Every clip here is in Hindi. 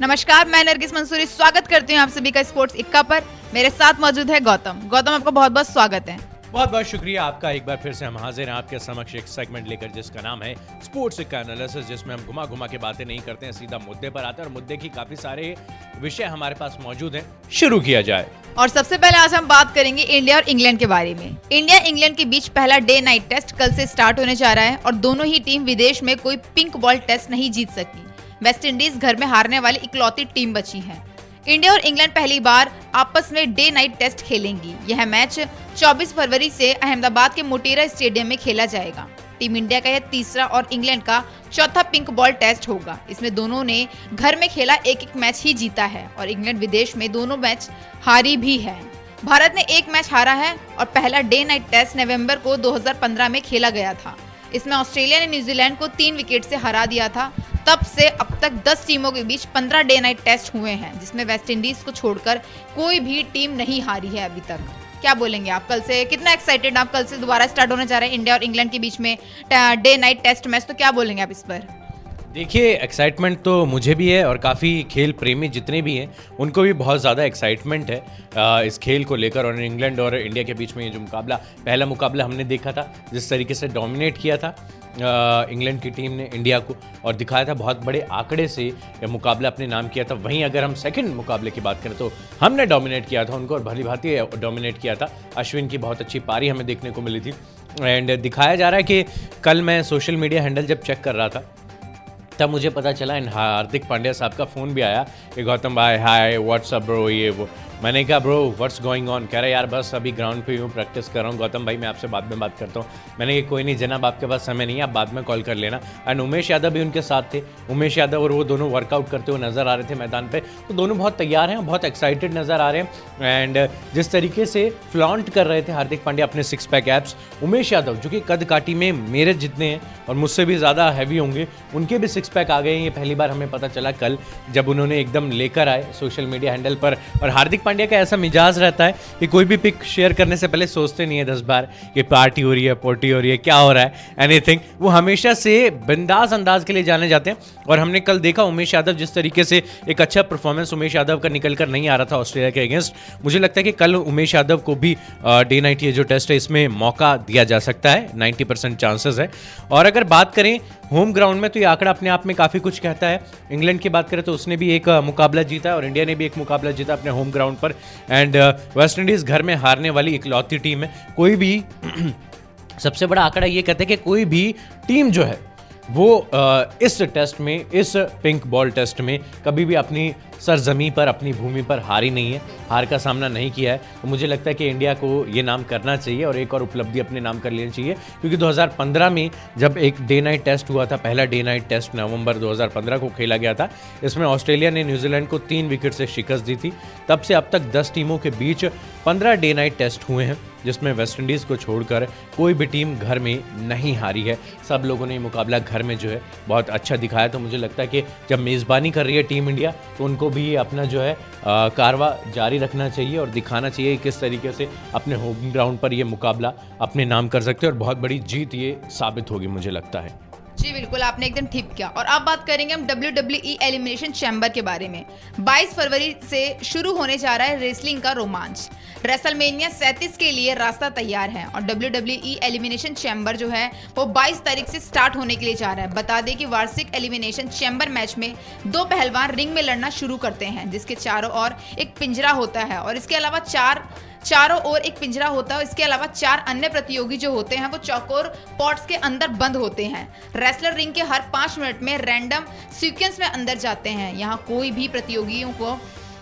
नमस्कार मैं नरगिस मंसूरी स्वागत करती हूँ आप सभी का स्पोर्ट्स इक्का पर। मेरे साथ मौजूद है गौतम। गौतम आपका बहुत बहुत स्वागत है। बहुत बहुत शुक्रिया आपका एक बार फिर से हम हाजिर हैं आपके समक्ष एक सेगमेंट लेकर जिसका नाम है स्पोर्ट्स का एनालिसिस जिसमें हम घुमा घुमा के बातें नहीं करते हैं सीधा मुद्दे पर आते हैं और मुद्दे की काफ़ी सारे विषय हमारे पास मौजूद हैं। शुरू किया जाए। और सबसे पहले आज हम बात करेंगे इंडिया और इंग्लैंड के बारे में। इंडिया इंग्लैंड के बीच पहला डे नाइट टेस्ट कल से स्टार्ट होने जा रहा है और दोनों ही टीम विदेश में कोई पिंक बॉल टेस्ट नहीं जीत सकी। वेस्ट इंडीज घर में हारने वाली इकलौती टीम बची है। इंडिया और इंग्लैंड पहली बार आपस में डे नाइट टेस्ट खेलेंगी। यह मैच 24 फरवरी से अहमदाबाद के मोटेरा स्टेडियम में खेला जाएगा। टीम इंडिया का यह तीसरा और इंग्लैंड का चौथा पिंक बॉल टेस्ट होगा। इसमें दोनों ने घर में खेला एक एक मैच ही जीता है और इंग्लैंड विदेश में दोनों मैच हारी भी है। भारत ने एक मैच हारा है और पहला डे नाइट टेस्ट नवंबर को 2015 में खेला गया था। इसमें ऑस्ट्रेलिया ने न्यूजीलैंड को तीन विकेट से हरा दिया था। तब से तक 10 टीमों के बीच 15 डे नाइट टेस्ट हुए हैं, जिसमें वेस्ट इंडीज को छोड़कर कोई भी टीम नहीं हारी है अभी तक। क्या बोलेंगे आप कल से? कितना एक्साइटेड आप कल से दोबारा स्टार्ट होने जा रहे हैं इंडिया और इंग्लैंड के बीच में डे नाइट टेस्ट मैच? तो क्या बोलेंगे आप इस पर? देखिए एक्साइटमेंट तो मुझे भी है और काफ़ी खेल प्रेमी जितने भी हैं, उनको भी बहुत ज़्यादा एक्साइटमेंट है इस खेल को लेकर और इंग्लैंड और इंडिया के बीच में ये जो मुकाबला, पहला मुकाबला हमने देखा था, जिस तरीके से डोमिनेट किया था इंग्लैंड की टीम ने इंडिया को और दिखाया था, बहुत बड़े आंकड़े से यह मुकाबला अपने नाम किया था। वहीं अगर हम सेकंड मुकाबले की बात करें तो हमने डोमिनेट किया था उनको और भली भांति डोमिनेट किया था। अश्विन की बहुत अच्छी पारी हमें देखने को मिली थी। एंड दिखाया जा रहा है कि कल मैं सोशल मीडिया हैंडल जब चेक कर रहा था तब मुझे पता चला, एंड हार्दिक पांड्या साहब का फ़ोन भी आया कि गौतम भाई हाय व्हाट्सअप ब्रो ये वो। मैंने कहा, ब्रो व्हाट्स गोइंग ऑन कह रहे यार, बस अभी ग्राउंड पे हूँ प्रैक्टिस कर रहा हूँ. गौतम भाई, मैं आपसे बाद में बात करता हूँ। मैंने कहा, कोई नहीं, जनाब, आपके पास समय नहीं है, आप बाद में कॉल कर लेना. एंड उमेश यादव भी उनके साथ थे। उमेश यादव और वो दोनों वर्कआउट करते हुए नज़र आ रहे थे मैदान पर तो दोनों बहुत तैयार हैं, बहुत एक्साइटेड नज़र आ रहे हैं। एंड जिस तरीके से फ्लॉन्ट कर रहे थे हार्दिक पांड्या अपने six pack abs Umesh Yadav, जो कि कद काटी में मेरे जितने हैं और मुझसे भी ज़्यादा हैवी होंगे, उनके भी सिक्स पैक आ गए हैं। ये पहली बार हमें पता चला कल, जब उन्होंने एकदम लेकर आए सोशल मीडिया हैंडल पर। और हार्दिक पांड्या का ऐसा मिजाज रहता है कि कोई भी पिक शेयर करने से पहले सोचते नहीं है दस बार कि पार्टी हो रही है पोर्टी हो रही है, क्या हो रहा है एनीथिंग वो हमेशा से बिंदास अंदाज के लिए जाने जाते हैं। और हमने कल देखा उमेश यादव जिस तरीके से एक अच्छा परफॉर्मेंस उमेश यादव का निकल कर नहीं आ रहा था ऑस्ट्रेलिया के अगेंस्ट मुझे लगता है कि कल उमेश यादव को भी डे नाइट ये जो टेस्ट है, इसमें मौका दिया जा सकता है। नाइन्टी परसेंट चांसेस है। और अगर बात करें होम ग्राउंड में तो ये आंकड़ा अपने आप में काफ़ी कुछ कहता है। इंग्लैंड की बात करें तो उसने भी एक मुकाबला जीता और इंडिया ने भी एक मुकाबला जीता अपने होम ग्राउंड पर। एंड वेस्ट इंडीज़ घर में हारने वाली इकलौती टीम है। कोई भी सबसे बड़ा आंकड़ा ये कहते हैं कि कोई भी टीम जो है, वो इस टेस्ट में, इस पिंक बॉल टेस्ट में कभी भी अपनी सरजमी पर, अपनी भूमि पर हारी नहीं है, हार का सामना नहीं किया है। तो मुझे लगता है कि इंडिया को ये नाम करना चाहिए और एक और उपलब्धि अपने नाम कर लेनी चाहिए, क्योंकि 2015 में जब एक डे नाइट टेस्ट हुआ था, पहला डे नाइट टेस्ट नवंबर 2015 को खेला गया था, इसमें ऑस्ट्रेलिया ने न्यूजीलैंड को तीन विकेट से शिकस्त दी थी। तब से अब तक दस टीमों के बीच पंद्रह डे नाइट टेस्ट हुए हैं, जिसमें वेस्ट इंडीज़ को छोड़कर कोई भी टीम घर में नहीं हारी है। सब लोगों ने मुकाबला घर में जो है बहुत अच्छा दिखाया। तो मुझे लगता है कि जब मेज़बानी कर रही है टीम इंडिया तो उनको भी अपना जो है कारवा जारी रखना चाहिए और दिखाना चाहिए किस तरीके से अपने होम ग्राउंड पर ये मुकाबला अपने नाम कर सकते हैं और बहुत बड़ी जीत ये साबित होगी, मुझे लगता है। जी, बिल्कुल, आपने एकदम ठीक किया। और अब बात करेंगे हम डब्ल्यू डब्ल्यू एलिमिनेशन चैम्बर के बारे में। 22 फरवरी से शुरू होने जा रहा है रेसलिंग का रोमांच। रेसलमेनिया सैंतीस के लिए रास्ता तैयार है और डब्ल्यू डब्ल्यू एलिमिनेशन चैम्बर जो है, वो 22 तारीख से स्टार्ट होने के लिए जा रहा है। बता दें कि वार्षिक एलिमिनेशन चैम्बर मैच में दो पहलवान रिंग में लड़ना शुरू करते हैं, जिसके चारों ओर एक पिंजरा होता है और इसके अलावा चार, चारों ओर एक पिंजरा होता है इसके अलावा चार अन्य प्रतियोगी जो होते हैं, वो चौकोर पॉट्स के अंदर बंद होते हैं। रेसलर रिंग के हर पाँच मिनट में रैंडम सीक्वेंस में अंदर जाते हैं। यहाँ कोई भी प्रतियोगियों को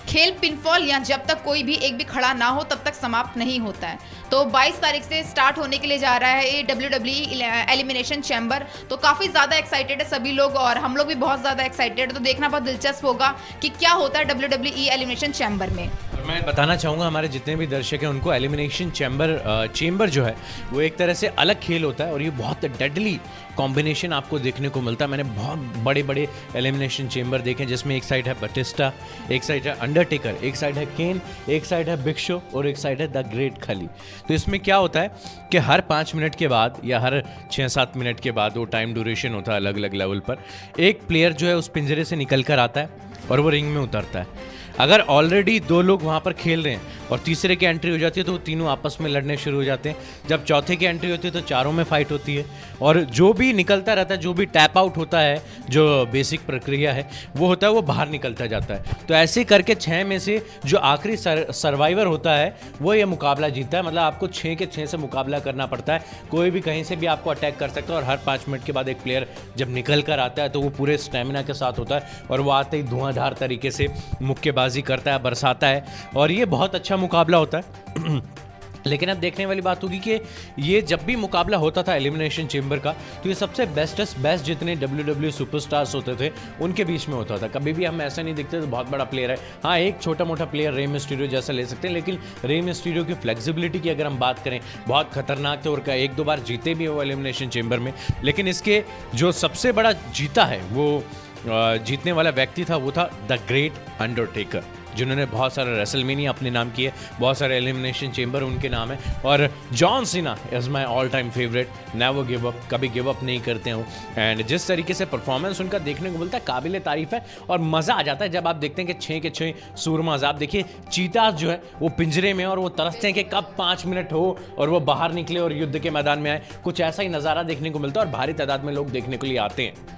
खेल पिनफॉल या जब तक कोई भी एक भी खड़ा ना हो, तब तक समाप्त नहीं होता है। तो 22 तारीख से स्टार्ट होने के लिए जा रहा है ये डब्ल्यू डब्ल्यू एलिमिनेशन चैम्बर तो काफ़ी ज़्यादा एक्साइटेड है सभी लोग और हम लोग भी बहुत ज़्यादा एक्साइटेड तो देखना बहुत दिलचस्प होगा कि क्या होता है डब्ल्यू डब्ल्यू एलिमिनेशन चैम्बर में। मैं बताना चाहूँगा, हमारे जितने भी दर्शक हैं, उनको एलिमिनेशन चैम्बर चेम्बर जो है, वो एक तरह से अलग खेल होता है और ये बहुत डेडली कॉम्बिनेशन आपको देखने को मिलता है। मैंने बहुत बड़े बड़े एलिमिनेशन चेम्बर देखे हैं, जिसमें एक साइड है बटिस्टा एक साइड है अंडरटेकर एक साइड है केन एक साइड है बिग शो और एक साइड है द ग्रेट खली तो इसमें क्या होता है कि हर पाँच मिनट के बाद या हर छः सात मिनट के बाद वो टाइम ड्यूरेशन होता है अलग अलग लेवल पर, एक प्लेयर जो है उस पिंजरे से निकल कर आता है और वो रिंग में उतरता है। अगर ऑलरेडी दो लोग वहाँ पर खेल रहे हैं और तीसरे की एंट्री हो जाती है तो वो तीनों आपस में लड़ने शुरू हो जाते हैं। जब चौथे की एंट्री होती है तो चारों में फाइट होती है। और जो भी निकलता रहता है जो भी टैप आउट होता है जो बेसिक प्रक्रिया है वो होता है वो बाहर निकलता जाता है। तो ऐसे करके छः में से जो आखिरी सर, सर्वाइवर होता है वो ये मुकाबला जीतता है। मतलब आपको छः के छः से मुकाबला करना पड़ता है। कोई भी कहीं से भी आपको अटैक कर सकता है और हर पाँच मिनट के बाद एक प्लेयर जब निकल कर आता है तो वो पूरे स्टेमिना के साथ होता है और वो आते ही धुआंधार तरीके से मुक्केबाजी करता है, बरसाता है, और ये बहुत अच्छा मुकाबला होता है। लेकिन अब देखने वाली बात होगी कि ये जब भी मुकाबला होता था एलिमिनेशन चेंबर का तो ये सबसे बेस्टेस्ट बेस्ट जितने डब्ल्यू डब्ल्यू सुपरस्टार्स होते थे, उनके बीच में होता था। कभी भी हम ऐसा नहीं दिखते तो बहुत बड़ा प्लेयर है। हाँ एक छोटा मोटा प्लेयर रेम स्टूडियो जैसा ले सकते हैं, लेकिन रेम स्टूडियो की फ्लेक्सिबिलिटी की अगर हम बात करें, बहुत खतरनाक थे और एक दो बार जीते भी वो एलिमिनेशन चेंबर में। लेकिन इसके जो सबसे बड़ा जीता है, वो जीतने वाला व्यक्ति था, वो था द ग्रेट अंडरटेकर, जिन्होंने बहुत सारे रेसलमेनिया अपने नाम किए, बहुत सारे एलिमिनेशन चेंबर उनके नाम है, और John Cena is my all time favourite never give up कभी गिव अप नहीं करते हो एंड जिस तरीके से परफॉर्मेंस उनका देखने को मिलता है, काबिल तारीफ़ है, और मज़ा आ जाता है जब आप देखते हैं कि छः के छः सूरमाज आप देखिए चीता जो है, वो पिंजरे में और वो तरसते हैं कि कब पाँच मिनट हो और वो बाहर निकले और युद्ध के मैदान में आए। कुछ ऐसा ही नज़ारा देखने को मिलता है और भारी तादाद में लोग देखने के लिए आते हैं।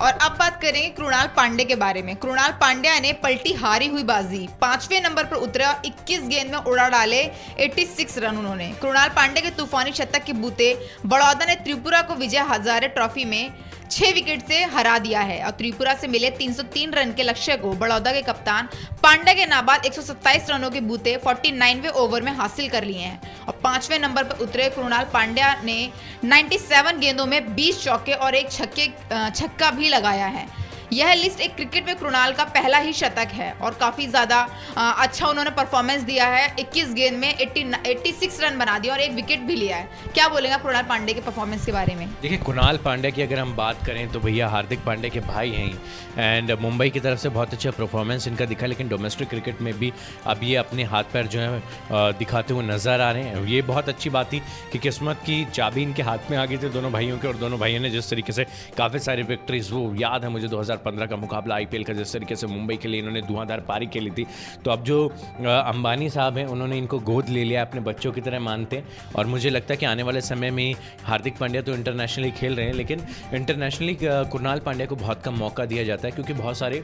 और अब बात करेंगे कृणाल पांडे के बारे में। कृणाल पांड्या ने पलटी हारी हुई बाजी। पाँचवें नंबर पर उतरा 21 गेंद में उड़ा डाले 86 रन उन्होंने। कृणाल पांडे के तूफानी शतक के बूते, बड़ौदा ने त्रिपुरा को विजय हजारे ट्रॉफी में छह विकेट से हरा दिया है। और त्रिपुरा से मिले 303 रन के लक्ष्य को बड़ौदा के कप्तान पांडे के नाबाद 127 रनों के बूते 49वें ओवर में हासिल कर लिए हैं। और पाँचवें नंबर पर उतरे कृणाल पांड्या ने 97 गेंदों में 20 चौके और एक छक्के छक्का भी लगाया है। यह लिस्ट एक क्रिकेट में कृणाल का पहला ही शतक है और काफ़ी ज़्यादा अच्छा उन्होंने परफॉर्मेंस दिया है। 21 गेंद में 80 86 रन बना दिया और एक विकेट भी लिया है। क्या बोलेगा कृणाल पांडे के परफॉर्मेंस के बारे में? देखिए कृणाल पांडे की अगर हम बात करें तो भैया हार्दिक पांडे के भाई हैं। एंड मुंबई की तरफ़ से बहुत अच्छा परफॉर्मेंस इनका दिखा, लेकिन डोमेस्टिक क्रिकेट में भी अब ये अपने हाथ पैर जो है दिखाते हुए नज़र आ रहे हैं। ये बहुत अच्छी बात थी कि किस्मत की चाबी इनके हाथ में आ गई थी दोनों भाइयों के, और दोनों भाइयों ने जिस तरीके से काफ़ी सारी विक्ट्रीज वो याद है मुझे, दो 2015 का मुकाबला आईपीएल का जिस तरीके से मुंबई के लिए इन्होंने धुआंधार पारी खेली थी। तो अब जो अंबानी साहब हैं, उन्होंने इनको गोद ले लिया, अपने बच्चों की तरह मानते हैं। और मुझे लगता है कि आने वाले समय में हार्दिक पांड्या तो इंटरनेशनली खेल रहे हैं, लेकिन इंटरनेशनली कुरनाल पांड्या को बहुत कम मौका दिया जाता है, क्योंकि बहुत सारे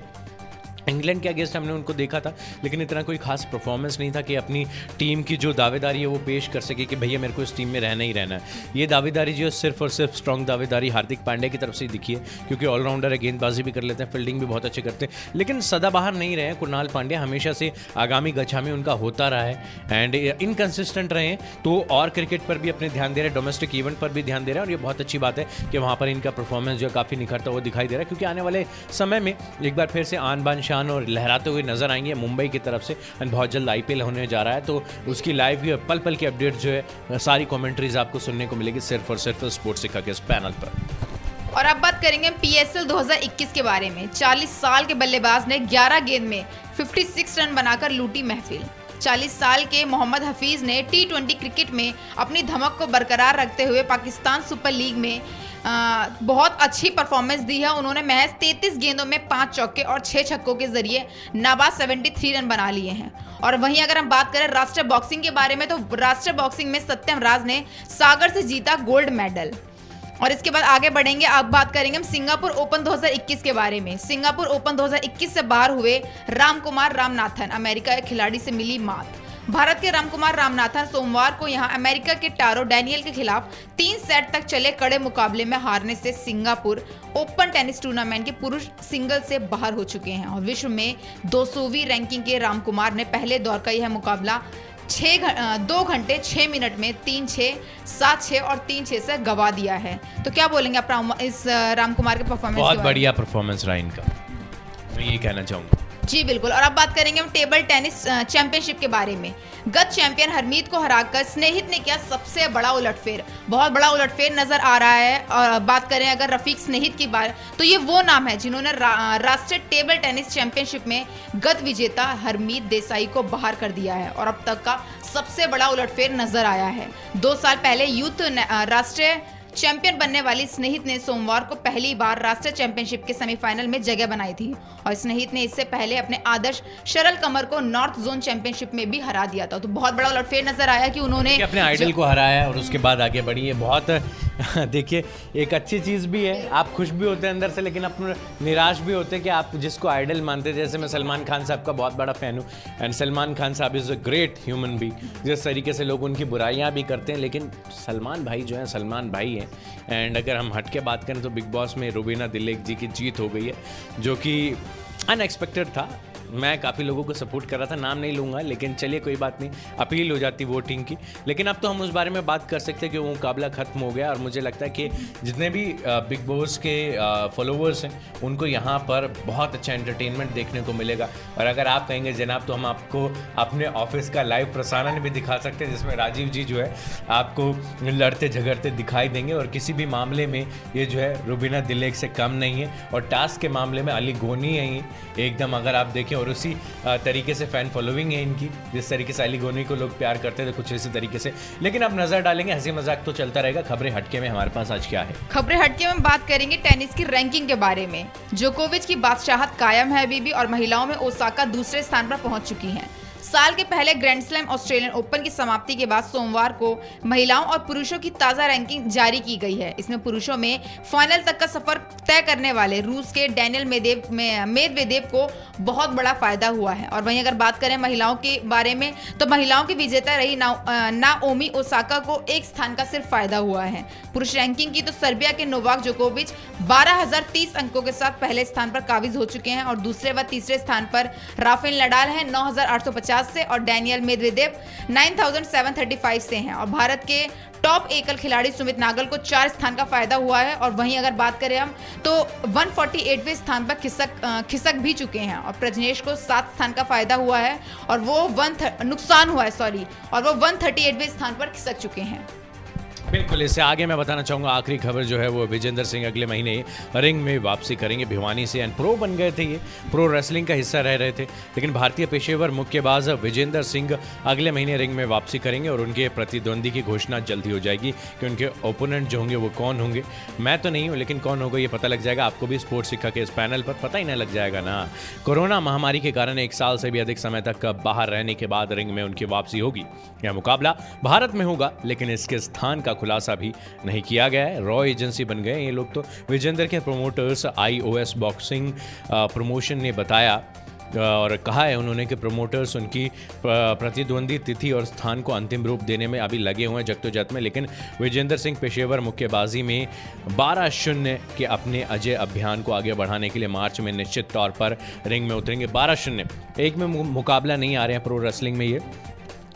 इंग्लैंड के अगेंस्ट हमने उनको देखा था, लेकिन इतना कोई खास परफॉर्मेंस नहीं था कि अपनी टीम की जो दावेदारी है वो पेश कर सके कि भैया मेरे को इस टीम में रहना ही रहना है। ये दावेदारी जो है सिर्फ़ और सिर्फ़ स्ट्रॉन्ग दावेदारी हार्दिक पांड्या की तरफ़ से दिखी है, क्योंकि ऑलराउंडर है, गेंदबाजी भी कर लेते हैं फील्डिंग भी बहुत अच्छे करते हैं, लेकिन सदा बाहर नहीं रहे कुरनाल पांड्या, हमेशा से आगामी गछा में उनका होता रहा है एंड इनकन्सिस्टेंट रहे तो और क्रिकेट पर भी अपने ध्यान दे रहे हैं डोमेस्टिक इवेंट पर भी ध्यान दे रहे हैं, और ये बहुत अच्छी बात है कि वहाँ पर इनका परफॉर्मेंस जो है काफ़ी निखरता हुआ दिखाई दे रहा है, क्योंकि आने वाले समय में एक बार फिर से आन बान शान और लहराते हुए नज़र आएँगे मुंबई की तरफ़ से एंड बहुत जल्द आईपीएल होने जा रहा है। तो उसकी लाइव पल पल की अपडेट जो है, सारी कॉमेंट्रीज आपको सुनने को मिलेगी सिर्फ़ और सिर्फ़ स्पोर्ट्स सिक्का के इस पैनल पर। और अब बात करेंगे पीएसएल 2021 के बारे में। 40 साल के बल्लेबाज ने 11 गेंद में 56 रन बनाकर लूटी महफिल। 40 साल के मोहम्मद हफीज ने टी क्रिकेट में अपनी धमक को बरकरार रखते हुए पाकिस्तान सुपर लीग में बहुत अच्छी परफॉर्मेंस दी है। उन्होंने महज 33 गेंदों में पाँच चौके और छह छक्कों के ज़रिए नाबाद 73 रन बना लिए हैं। और वहीं अगर हम बात करें राष्ट्रीय बॉक्सिंग के बारे में तो राष्ट्रीय बॉक्सिंग में सत्यम राज ने सागर से जीता गोल्ड मेडल और इसके बाद आगे बढ़ेंगे। अब बात करेंगे हम सिंगापुर ओपन 2021 के बारे में। सिंगापुर ओपन 2021 से बाहर हुए राम कुमार रामनाथन, अमेरिका के खिलाड़ी से मिली मात। भारत के रामकुमार रामनाथन सोमवार को यहाँ अमेरिका के टारो डैनियल के खिलाफ तीन सेट तक चले कड़े मुकाबले में हारने से सिंगापुर ओपन टेनिस टूर्नामेंट के पुरुष सिंगल से बाहर हो चुके हैं और विश्व में दो रैंकिंग के रामकुमार ने पहले दौर का यह मुकाबला छः दो घंटे छः मिनट में तीन छः सात छः और तीन छः से गवा दिया है। तो क्या बोलेंगे आप इस राम कुमार के परफॉर्मेंस बहुत बढ़िया परफॉर्मेंस रहा इनका। मैं ये कहना चाहूँगा। जी बिल्कुल। और अब बात करेंगे हम टेबल टेनिस चैंपियनशिप के बारे में। गत चैंपियन हरमीत को हराकर स्नेहित ने किया सबसे बड़ा उलटफेर। बहुत बड़ा उलटफेर नज़र आ रहा है और बात करें अगर रफीक स्नेहित की बात तो ये वो नाम है जिन्होंने राष्ट्रीय टेबल टेनिस चैंपियनशिप में गत विजेता हरमीत देसाई को बाहर कर दिया है। और अब तक का सबसे बड़ा उलटफेर नज़र आया है। दो साल पहले यूथ राष्ट्रीय चैंपियन बनने वाली स्नेहित ने सोमवार को पहली बार राष्ट्रीय चैंपियनशिप के सेमीफाइनल में जगह बनाई थी और स्नेहित ने इससे पहले अपने आदर्श शरल कमर को नॉर्थ जोन चैंपियनशिप में भी हरा दिया था। तो बहुत बड़ा उलटफेर नज़र आया कि उन्होंने अपने आइडल को हराया और उसके बाद आगे बढ़ी। है बहुत देखिए एक अच्छी चीज़ भी है। आप खुश भी होते हैं अंदर से लेकिन अपने निराश भी होते हैं कि आप जिसको आइडल मानते हैं। जैसे मैं सलमान खान साहब का बहुत बड़ा फ़ैन हूँ। एंड सलमान खान साहब is a great human be जिस तरीके से लोग उनकी बुराइयाँ भी करते हैं लेकिन सलमान भाई जो है सलमान भाई हैं। एंड अगर हम हट के बात करें तो बिग बॉस में रुबीना दिलेक जी की जीत हो गई है, जो कि अनएक्सपेक्टेड था। मैं काफ़ी लोगों को सपोर्ट कर रहा था, नाम नहीं लूँगा, लेकिन चलिए कोई बात नहीं, अपील हो जाती वोटिंग की। लेकिन अब तो हम उस बारे में बात कर सकते हैं कि वो मुकाबला ख़त्म हो गया और मुझे लगता है कि जितने भी बिग बॉस के फॉलोवर्स हैं, उनको यहाँ पर बहुत अच्छा एंटरटेनमेंट देखने को मिलेगा। और अगर आप कहेंगे, जनाब तो हम आपको अपने ऑफ़िस का लाइव प्रसारण भी दिखा सकते हैं, जिसमें राजीव जी जो है, आपको लड़ते झगड़ते दिखाई देंगे और किसी भी मामले में ये जो है, रुबीना दिलेक से कम नहीं है और टास्क के मामले में अली गोनी है। एकदम अगर आप देखें और उसी तरीके से फ़ैन फॉलोइंग है इनकी। जिस तरीके से अली गोनी को लोग प्यार करते थे कुछ इसी तरीके से। लेकिन आप नज़र डालेंगे, हँसी मज़ाक तो चलता रहेगा। खबरें हटके में हमारे पास आज क्या है? खबरें हटके में बात करेंगे टेनिस की रैंकिंग के बारे में। जोकोविच की बादशाहत कायम है अभी भी और महिलाओं में ओसाका दूसरे स्थान पर पहुँच चुकी हैं। साल के पहले ग्रैंड स्लैम ऑस्ट्रेलियन ओपन की समाप्ति के बाद सोमवार को महिलाओं और पुरुषों की ताज़ा रैंकिंग जारी की गई है। इसमें पुरुषों में फाइनल तक का सफ़र तय करने वाले रूस के डैनियल मेदेव मेदवेदेव को बहुत बड़ा फ़ायदा हुआ है। और वहीं अगर बात करें महिलाओं के बारे में तो महिलाओं की विजेता रही ना, नाओमी ओसाका को एक स्थान का सिर्फ़ फ़ायदा हुआ है। पुरुष रैंकिंग की तो सर्बिया के नोवाक जोकोविच बारह अंकों के साथ पहले स्थान पर काबिज हो चुके हैं और दूसरे व तीसरे स्थान पर राफेल नडाल है नौ से और डैनियल मेदवेदेव 9735 से हैं। और भारत के टॉप एकल खिलाड़ी सुमित नागल को चार स्थान का फ़ायदा हुआ है। और वहीं अगर बात करें हम तो 148वें स्थान पर खिसक खिसक भी चुके हैं। और प्रजनेश को सात स्थान का फ़ायदा हुआ है और वो वन नुकसान हुआ है, सॉरी, और वो 138वें स्थान पर खिसक चुके हैं। बिल्कुल, इससे आगे मैं बताना चाहूँगा, आखिरी खबर जो है वो विजेंद्र सिंह अगले महीने रिंग में वापसी करेंगे भिवानी से एंड प्रो बन गए थे ये। प्रो रेसलिंग का हिस्सा रह रहे थे, लेकिन भारतीय पेशेवर मुक्केबाज विजेंद्र सिंह अगले महीने रिंग में वापसी करेंगे और उनके प्रतिद्वंदी की घोषणा जल्दी हो जाएगी कि उनके ओपोनेंट जो होंगे वो कौन होंगे। मैं तो नहीं हूँ, लेकिन कौन होगा ये पता लग जाएगा। आपको भी स्पोर्ट्स सिक्का के इस पैनल पर पता ही नहीं लग जाएगा ना। कोरोना महामारी के कारण एक साल से भी अधिक समय तक बाहर रहने के बाद रिंग में उनकी वापसी होगी। यह मुकाबला भारत में होगा, लेकिन इसके स्थान का खुलासा भी नहीं किया गया है। रॉ एजेंसी बन गए ये लोग तो। विजेंद्र के प्रोमोटर्स आई बॉक्सिंग प्रमोशन ने बताया और कहा है उन्होंने कि प्रमोटर्स उनकी प्रतिद्वंदी तिथि और स्थान को अंतिम रूप देने में अभी लगे हुए हैं जगतोजहत में। लेकिन विजेंद्र सिंह पेशेवर मुक्केबाजी में 12 शून्य के अपने अजय अभियान को आगे बढ़ाने के लिए मार्च में निश्चित तौर पर रिंग में उतरेंगे। 12 शून्य। एक में मुकाबला नहीं आ रहे हैं प्रो रेसलिंग में ये।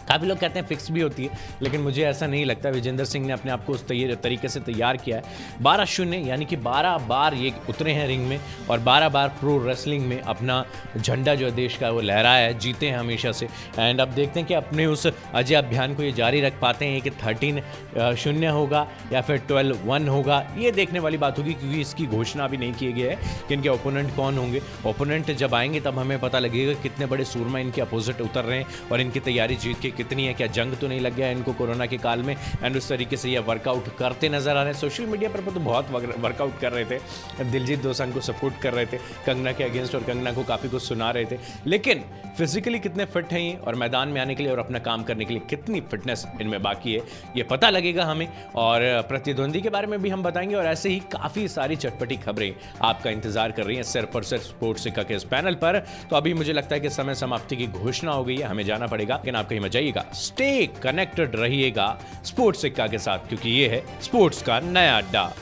काफ़ी लोग कहते हैं फिक्स भी होती है, लेकिन मुझे ऐसा नहीं लगता। विजेंद्र सिंह ने अपने आप को उस तरीके से तैयार किया है। बारह शून्य, यानी कि बारह बार ये उतरे हैं रिंग में, और बारह बार प्रो रेसलिंग में अपना झंडा जो है देश का वो लहराया है, जीते हैं हमेशा से। एंड अब देखते हैं कि अपने उस अजय अभियान को ये जारी रख पाते हैं, कि थर्टीन शून्य होगा या फिर ट्वेल्व वन होगा। ये देखने वाली बात होगी, क्योंकि इसकी घोषणा अभी नहीं की गई है कि इनके ओपोनेंट कौन होंगे। ओपोनेंट जब आएँगे, तब हमें पता लगेगा कितने बड़े सूरमा इनके अपोजिट उतर रहे हैं, और इनकी तैयारी जीत के कितनी है, क्या जंग तो नहीं लग गया इनको कोरोना के काल में? एंड उस तरीके से ये वर्कआउट करते नज़र आ रहे हैं। सोशल मीडिया पर तो बहुत वर्कआउट कर रहे थे। दिलजीत दोसान को सपोर्ट कर रहे थे। कंगना के अगेंस्ट और कंगना को काफ़ी कुछ सुना रहे थे। लेकिन फिजिकली कितने फिट हैं ये? और मैदान में आने के लिए और अपना काम करने के लिए कितनी फिटनेस इनमें बाकी है? ये पता लगेगा हमें। और प्रतिद्वंदी के बारे में भी हम बताएँगे। और ऐसे ही काफ़ी सारी चटपटी खबरें आपका इंतज़ार कर रही हैं सिर्फ़ और सिर्फ़ स्पोर्ट्स के इस पैनल पर। तो अभी मुझे लगता है कि समय समाप्ति की घोषणा हो गई है। हमें जाना पड़ेगा। लेकिन आप कहीं में जाइएगा स्टे कनेक्टेड रहिएगा। स्पोर्ट्स सिक्का के साथ, क्योंकि ये है स्पोर्ट्स का नया अड्डा।